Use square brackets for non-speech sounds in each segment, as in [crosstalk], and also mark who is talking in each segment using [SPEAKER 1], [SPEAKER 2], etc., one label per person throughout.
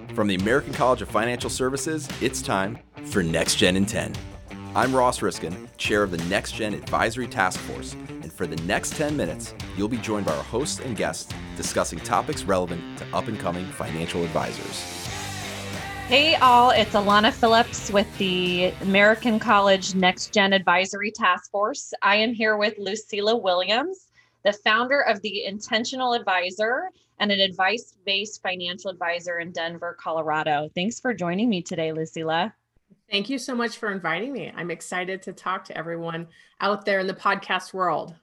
[SPEAKER 1] Mm-hmm. From the American College of Financial Services, it's time for Next Gen in 10. I'm Ross Riskin, chair of the Next Gen Advisory Task Force, and for the next 10 minutes, you'll be joined by our hosts and guests discussing topics relevant to up and coming financial advisors.
[SPEAKER 2] Hey, all, it's Alana Phillips with the American College Next Gen Advisory Task Force. I am here with Lucila Williams, the founder of the Intentional Advisor and an advice based financial advisor in Denver, Colorado. Thanks for joining me today, Lucila.
[SPEAKER 3] Thank you so much for inviting me. I'm excited to talk to everyone out there in the podcast world.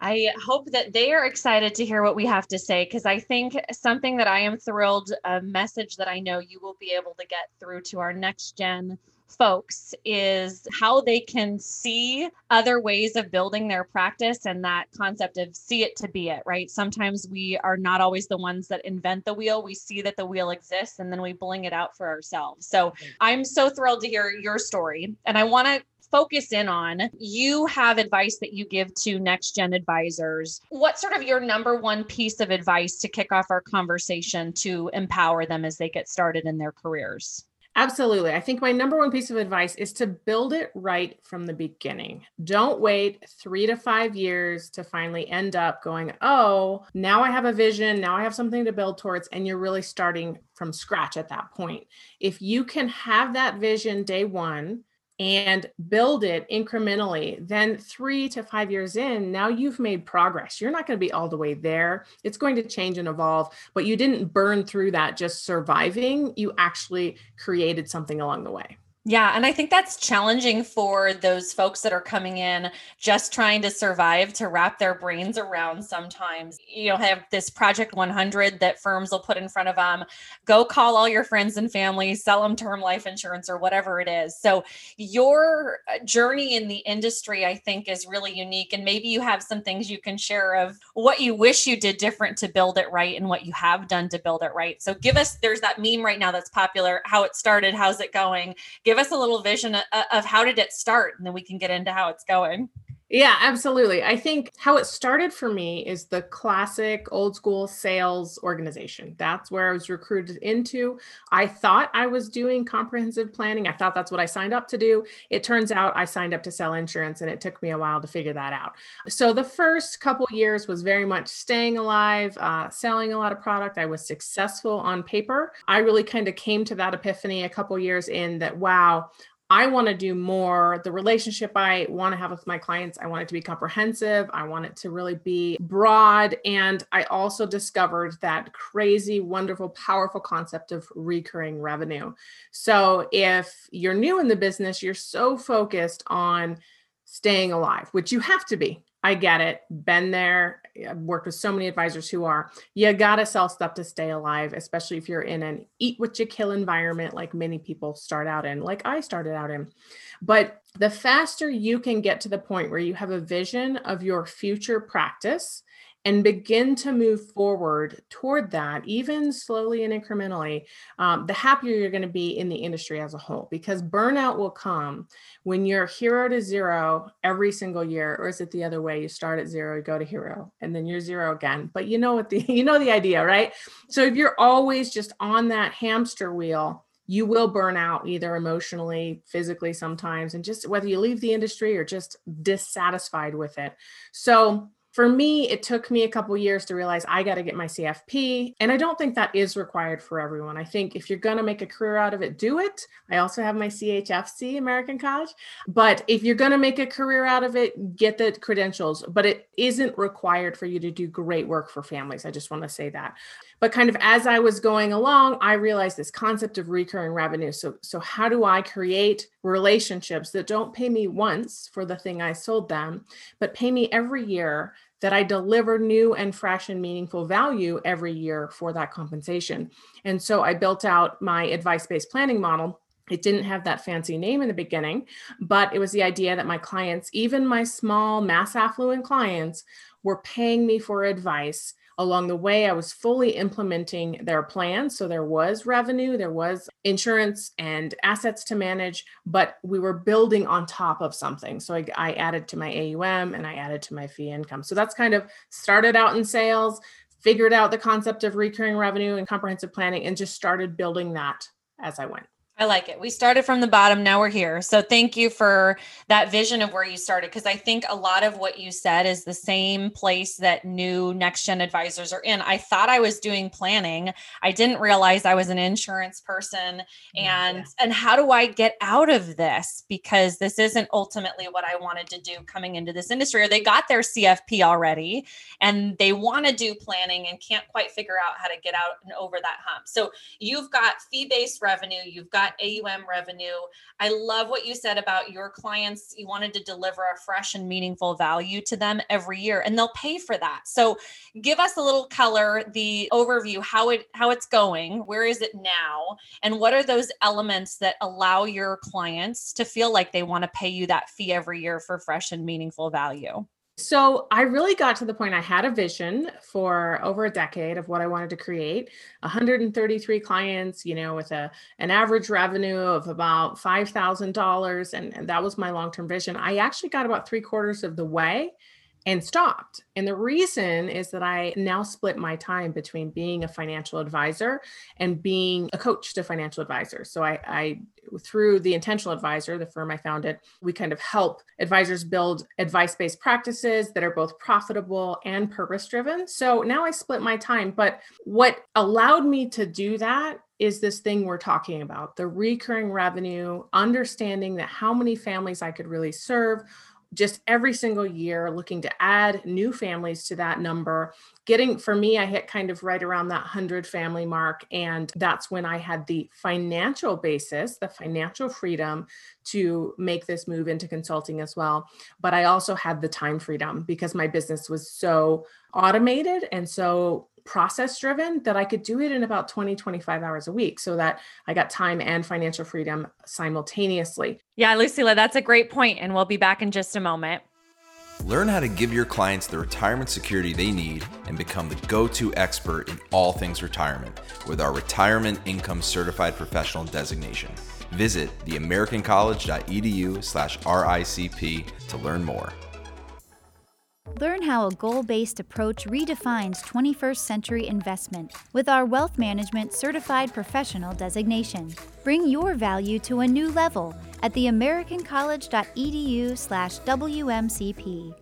[SPEAKER 2] I hope that they are excited to hear what we have to say because I think something that I am thrilled, a message that I know you will be able to get through to our next gen folks is how they can see other ways of building their practice and that concept of see it to be it, right? Sometimes we are not always the ones that invent the wheel. We see that the wheel exists and then we bling it out for ourselves. So I'm so thrilled to hear your story. And I want to focus in on you have advice that you give to next gen advisors what's sort of your number one piece of advice to kick off our conversation to empower them as they get started in their careers
[SPEAKER 3] Absolutely. I think my number one piece of advice is to build it right from the beginning. Don't wait three to five years to finally end up going, oh, now I have a vision, now I have something to build towards, and you're really starting from scratch at that point. If you can have that vision day one, and build it incrementally, then three to five years in, now you've made progress. You're not going to be all the way there. It's going to change and evolve, but you didn't burn through that just surviving. You actually created something along the way.
[SPEAKER 2] Yeah. And I think that's challenging for those folks that are coming in just trying to survive to wrap their brains around sometimes. You know, have this Project 100 that firms will put in front of them. Go call all your friends and family, sell them term life insurance or whatever it is. So, your uh, journey in the industry, I think, is really unique. And maybe you have some things you can share of what you wish you did different to build it right and what you have done to build it right. So, give us, there's that meme right now that's popular how it started, how's it going? Give give us a little vision of how did it start and then we can get into how it's going
[SPEAKER 3] yeah, absolutely. I think how it started for me is the classic old school sales organization. That's where I was recruited into. I thought I was doing comprehensive planning. I thought that's what I signed up to do. It turns out I signed up to sell insurance and it took me a while to figure that out. So the first couple years was very much staying alive, uh, selling a lot of product. I was successful on paper. I really kind of came to that epiphany a couple years in that, wow, I want to do more. The relationship I want to have with my clients, I want it to be comprehensive. I want it to really be broad. And I also discovered that crazy, wonderful, powerful concept of recurring revenue. So if you're new in the business, you're so focused on staying alive, which you have to be. I get it. Been there. I've worked with so many advisors who are. You got to sell stuff to stay alive, especially if you're in an eat what you kill environment, like many people start out in, like I started out in. But the faster you can get to the point where you have a vision of your future practice and begin to move forward toward that, even slowly and incrementally, um, the happier you're going to be in the industry as a whole. Because burnout will come when you're hero to zero every single year, or is it the other way? You start at zero, you go to hero, and then you're zero again. But you know what the [laughs] you know the idea, right? So if you're always just on that hamster wheel, you will burn out either emotionally, physically sometimes, and just whether you leave the industry or just dissatisfied with it. So for me, it took me a couple years to realize I got to get my CFP. And I don't think that is required for everyone. I think if you're going to make a career out of it, do it. I also have my CHFC, American College. But if you're going to make a career out of it, get the credentials. But it isn't required for you to do great work for families. I just want to say that. But kind of as I was going along, I realized this concept of recurring revenue. So, so how do I create relationships that don't pay me once for the thing I sold them, but pay me every year that I deliver new and fresh and meaningful value every year for that compensation. And so I built out my advice based planning model. It didn't have that fancy name in the beginning, but it was the idea that my clients, even my small mass affluent clients, were paying me for advice along the way, I was fully implementing their plan. So there was revenue, there was insurance and assets to manage, but we were building on top of something. So I, I added to my AUM and I added to my fee income. So that's kind of started out in sales, figured out the concept of recurring revenue and comprehensive planning and just started building that as I went.
[SPEAKER 2] I like it. We started from the bottom. Now we're here. So thank you for that vision of where you started. Because I think a lot of what you said is the same place that new next gen advisors are in. I thought I was doing planning. I didn't realize I was an insurance person. Mm, and yeah. and how do I get out of this? Because this isn't ultimately what I wanted to do coming into this industry. Or they got their CFP already and they want to do planning and can't quite figure out how to get out and over that hump. So you've got fee-based revenue, you've got AUM revenue. I love what you said about your clients. You wanted to deliver a fresh and meaningful value to them every year and they'll pay for that. So give us a little color, the overview, how it how it's going, where is it now, and what are those elements that allow your clients to feel like they want to pay you that fee every year for fresh and meaningful value?
[SPEAKER 3] So I really got to the point I had a vision for over a decade of what I wanted to create. 133 clients, you know, with a an average revenue of about $5,000 and, and that was my long-term vision. I actually got about 3 quarters of the way and stopped. And the reason is that I now split my time between being a financial advisor and being a coach to financial advisors. So I, I through the intentional advisor, the firm I founded, we kind of help advisors build advice based practices that are both profitable and purpose driven. So now I split my time. But what allowed me to do that is this thing we're talking about the recurring revenue, understanding that how many families I could really serve just every single year looking to add new families to that number. Getting for me i hit kind of right around that 100 family mark and that's when i had the financial basis the financial freedom to make this move into consulting as well. But i also had the time freedom because my business was so automated and so process driven that I could do it in about 20, 25 hours a week so that I got time and financial freedom simultaneously.
[SPEAKER 2] Yeah, Lucila, that's a great point, And we'll be back in just a moment.
[SPEAKER 1] Learn how to give your clients the retirement security they need and become the go to expert in all things retirement with our Retirement Income Certified Professional designation. Visit theamericancollege.edu slash RICP to learn more.
[SPEAKER 4] Learn how a goal based approach redefines 21st century investment with our Wealth Management Certified Professional designation. Bring your value to a new level at theamericancollege.edu/slash WMCP.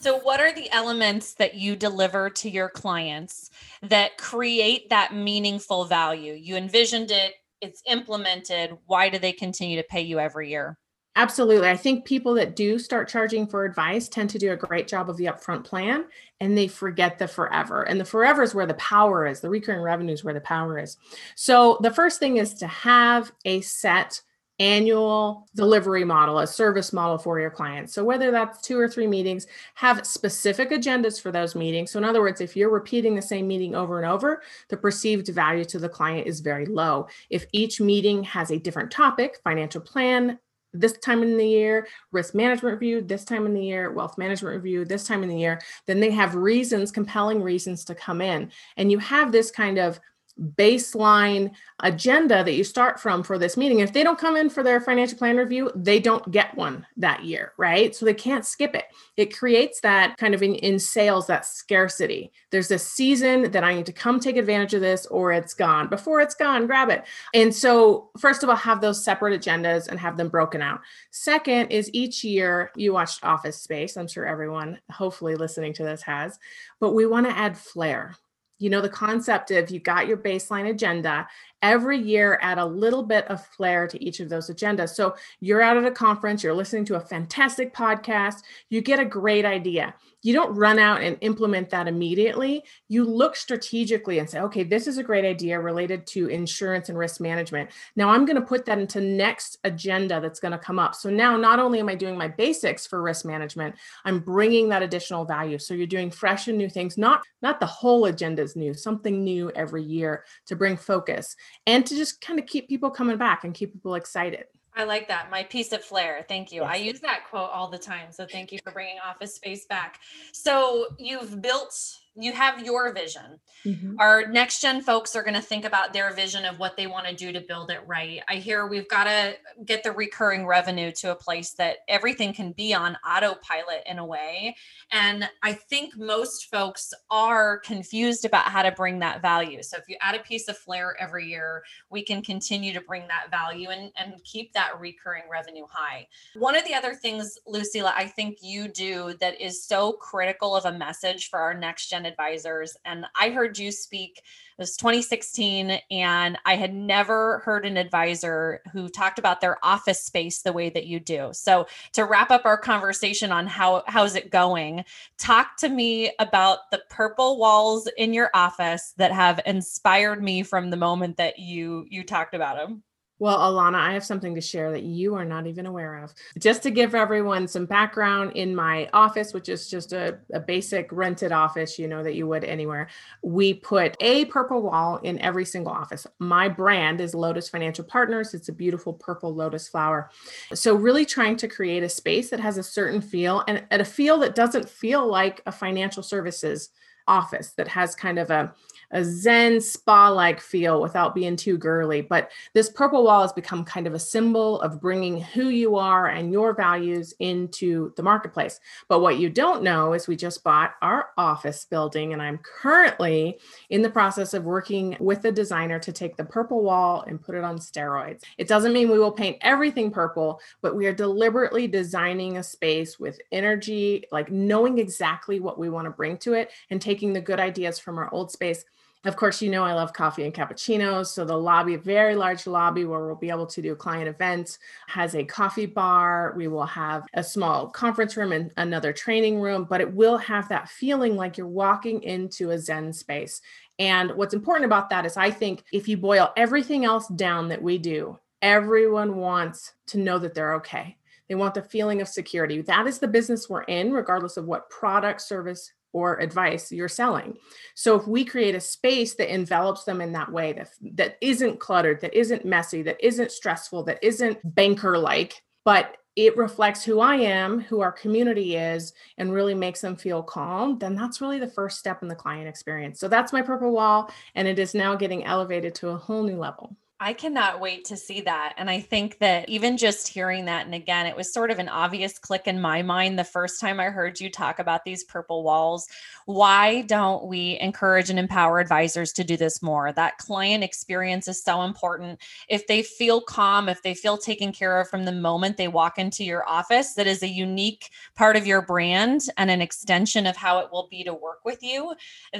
[SPEAKER 2] So, what are the elements that you deliver to your clients that create that meaningful value? You envisioned it, it's implemented. Why do they continue to pay you every year?
[SPEAKER 3] Absolutely. I think people that do start charging for advice tend to do a great job of the upfront plan and they forget the forever. And the forever is where the power is. The recurring revenue is where the power is. So the first thing is to have a set annual delivery model, a service model for your clients. So whether that's two or three meetings, have specific agendas for those meetings. So in other words, if you're repeating the same meeting over and over, the perceived value to the client is very low. If each meeting has a different topic, financial plan, this time in the year, risk management review, this time in the year, wealth management review, this time in the year, then they have reasons, compelling reasons to come in. And you have this kind of baseline agenda that you start from for this meeting. If they don't come in for their financial plan review, they don't get one that year, right? So they can't skip it. It creates that kind of in, in sales, that scarcity. There's a season that I need to come take advantage of this or it's gone. Before it's gone, grab it. And so, first of all, have those separate agendas and have them broken out. Second is each year you watched Office Space. I'm sure everyone, hopefully, listening to this has, but we want to add flair you know the concept of you got your baseline agenda every year add a little bit of flair to each of those agendas. So you're out at a conference you're listening to a fantastic podcast you get a great idea you don't run out and implement that immediately. You look strategically and say, okay, this is a great idea related to insurance and risk management. Now I'm going to put that into next agenda that's going to come up. So now not only am I doing my basics for risk management, I'm bringing that additional value. So you're doing fresh and new things, not not the whole agenda is new, something new every year to bring focus and to just kind of keep people coming back and keep people excited.
[SPEAKER 2] I like that. My piece of flair. Thank you. Yes. I use that quote all the time. So thank you for bringing office space back. So you've built you have your vision. Mm-hmm. Our next gen folks are going to think about their vision of what they want to do to build it right. I hear we've got to get the recurring revenue to a place that everything can be on autopilot in a way. And I think most folks are confused about how to bring that value. So if you add a piece of flair every year, we can continue to bring that value and, and keep that recurring revenue high. One of the other things, Lucila, I think you do that is so critical of a message for our next gen advisors. And I heard you speak, it was 2016, and I had never heard an advisor who talked about their office space the way that you do. So to wrap up our conversation on how how's it going, talk to me about the purple walls in your office that have inspired me from the moment that you you talked about them.
[SPEAKER 3] Well, Alana, I have something to share that you are not even aware of. Just to give everyone some background in my office, which is just a, a, basic rented office, you know, that you would anywhere, we put a purple wall in every single office. My brand is Lotus Financial Partners. It's a beautiful purple lotus flower. So, really trying to create a space that has a certain feel and at a feel that doesn't feel like a financial services office that has kind of a a zen spa like feel without being too girly. But this purple wall has become kind of a symbol of bringing who you are and your values into the marketplace. But what you don't know is we just bought our office building, and I'm currently in the process of working with a designer to take the purple wall and put it on steroids. It doesn't mean we will paint everything purple, but we are deliberately designing a space with energy, like knowing exactly what we want to bring to it and taking the good ideas from our old space of course, you know I love coffee and cappuccinos. So the lobby, a very large lobby where we'll be able to do client events, has a coffee bar. We will have a small conference room and another training room, but it will have that feeling like you're walking into a Zen space. And what's important about that is I think if you boil everything else down that we do, everyone wants to know that they're okay. They want the feeling of security. That is the business we're in, regardless of what product, service, or advice you're selling. So if we create a space that envelops them in that way that that isn't cluttered, that isn't messy, that isn't stressful, that isn't banker like, but it reflects who I am, who our community is, and really makes them feel calm, then that's really the first step in the client experience. So that's my purple wall, and it is now getting elevated to a whole new level.
[SPEAKER 2] I cannot wait to see that. And I think that even just hearing that, and again, it was sort of an obvious click in my mind the first time I heard you talk about these purple walls. Why don't we encourage and empower advisors to do this more? That client experience is so important. If they feel calm, if they feel taken care of from the moment they walk into your office, that is a unique part of your brand and an extension of how it will be to work with you,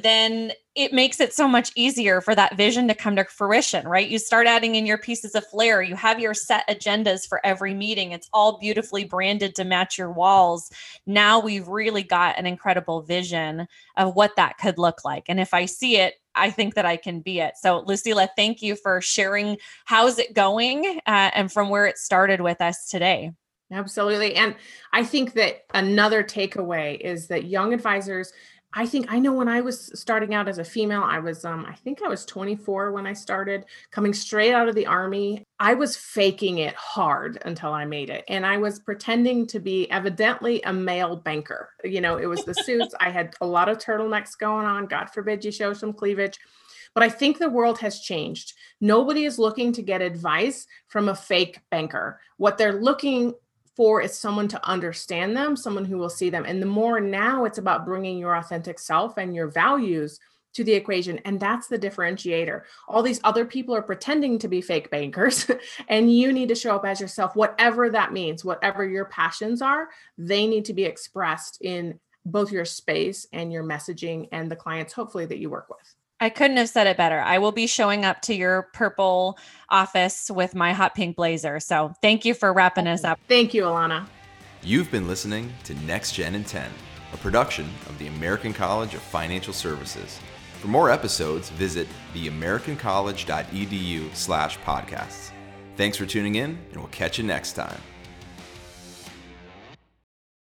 [SPEAKER 2] then it makes it so much easier for that vision to come to fruition, right? You start adding in your pieces of flair, you have your set agendas for every meeting. It's all beautifully branded to match your walls. Now we've really got an incredible vision of what that could look like. And if I see it, I think that I can be it. So, Lucila, thank you for sharing how's it going uh, and from where it started with us today.
[SPEAKER 3] Absolutely. And I think that another takeaway is that young advisors I think I know when I was starting out as a female, I was um I think I was 24 when I started coming straight out of the army. I was faking it hard until I made it. And I was pretending to be evidently a male banker. You know, it was the suits. I had a lot of turtlenecks going on. God forbid you show some cleavage. But I think the world has changed. Nobody is looking to get advice from a fake banker. What they're looking for is someone to understand them, someone who will see them. And the more now it's about bringing your authentic self and your values to the equation. And that's the differentiator. All these other people are pretending to be fake bankers, [laughs] and you need to show up as yourself, whatever that means, whatever your passions are, they need to be expressed in both your space and your messaging and the clients, hopefully, that you work with.
[SPEAKER 2] I couldn't have said it better. I will be showing up to your purple office with my hot pink blazer. So thank you for wrapping us up.
[SPEAKER 3] Thank you, Alana.
[SPEAKER 1] You've been listening to Next Gen in 10, a production of the American College of Financial Services. For more episodes, visit theamericancollege.edu slash podcasts. Thanks for tuning in, and we'll catch you next time.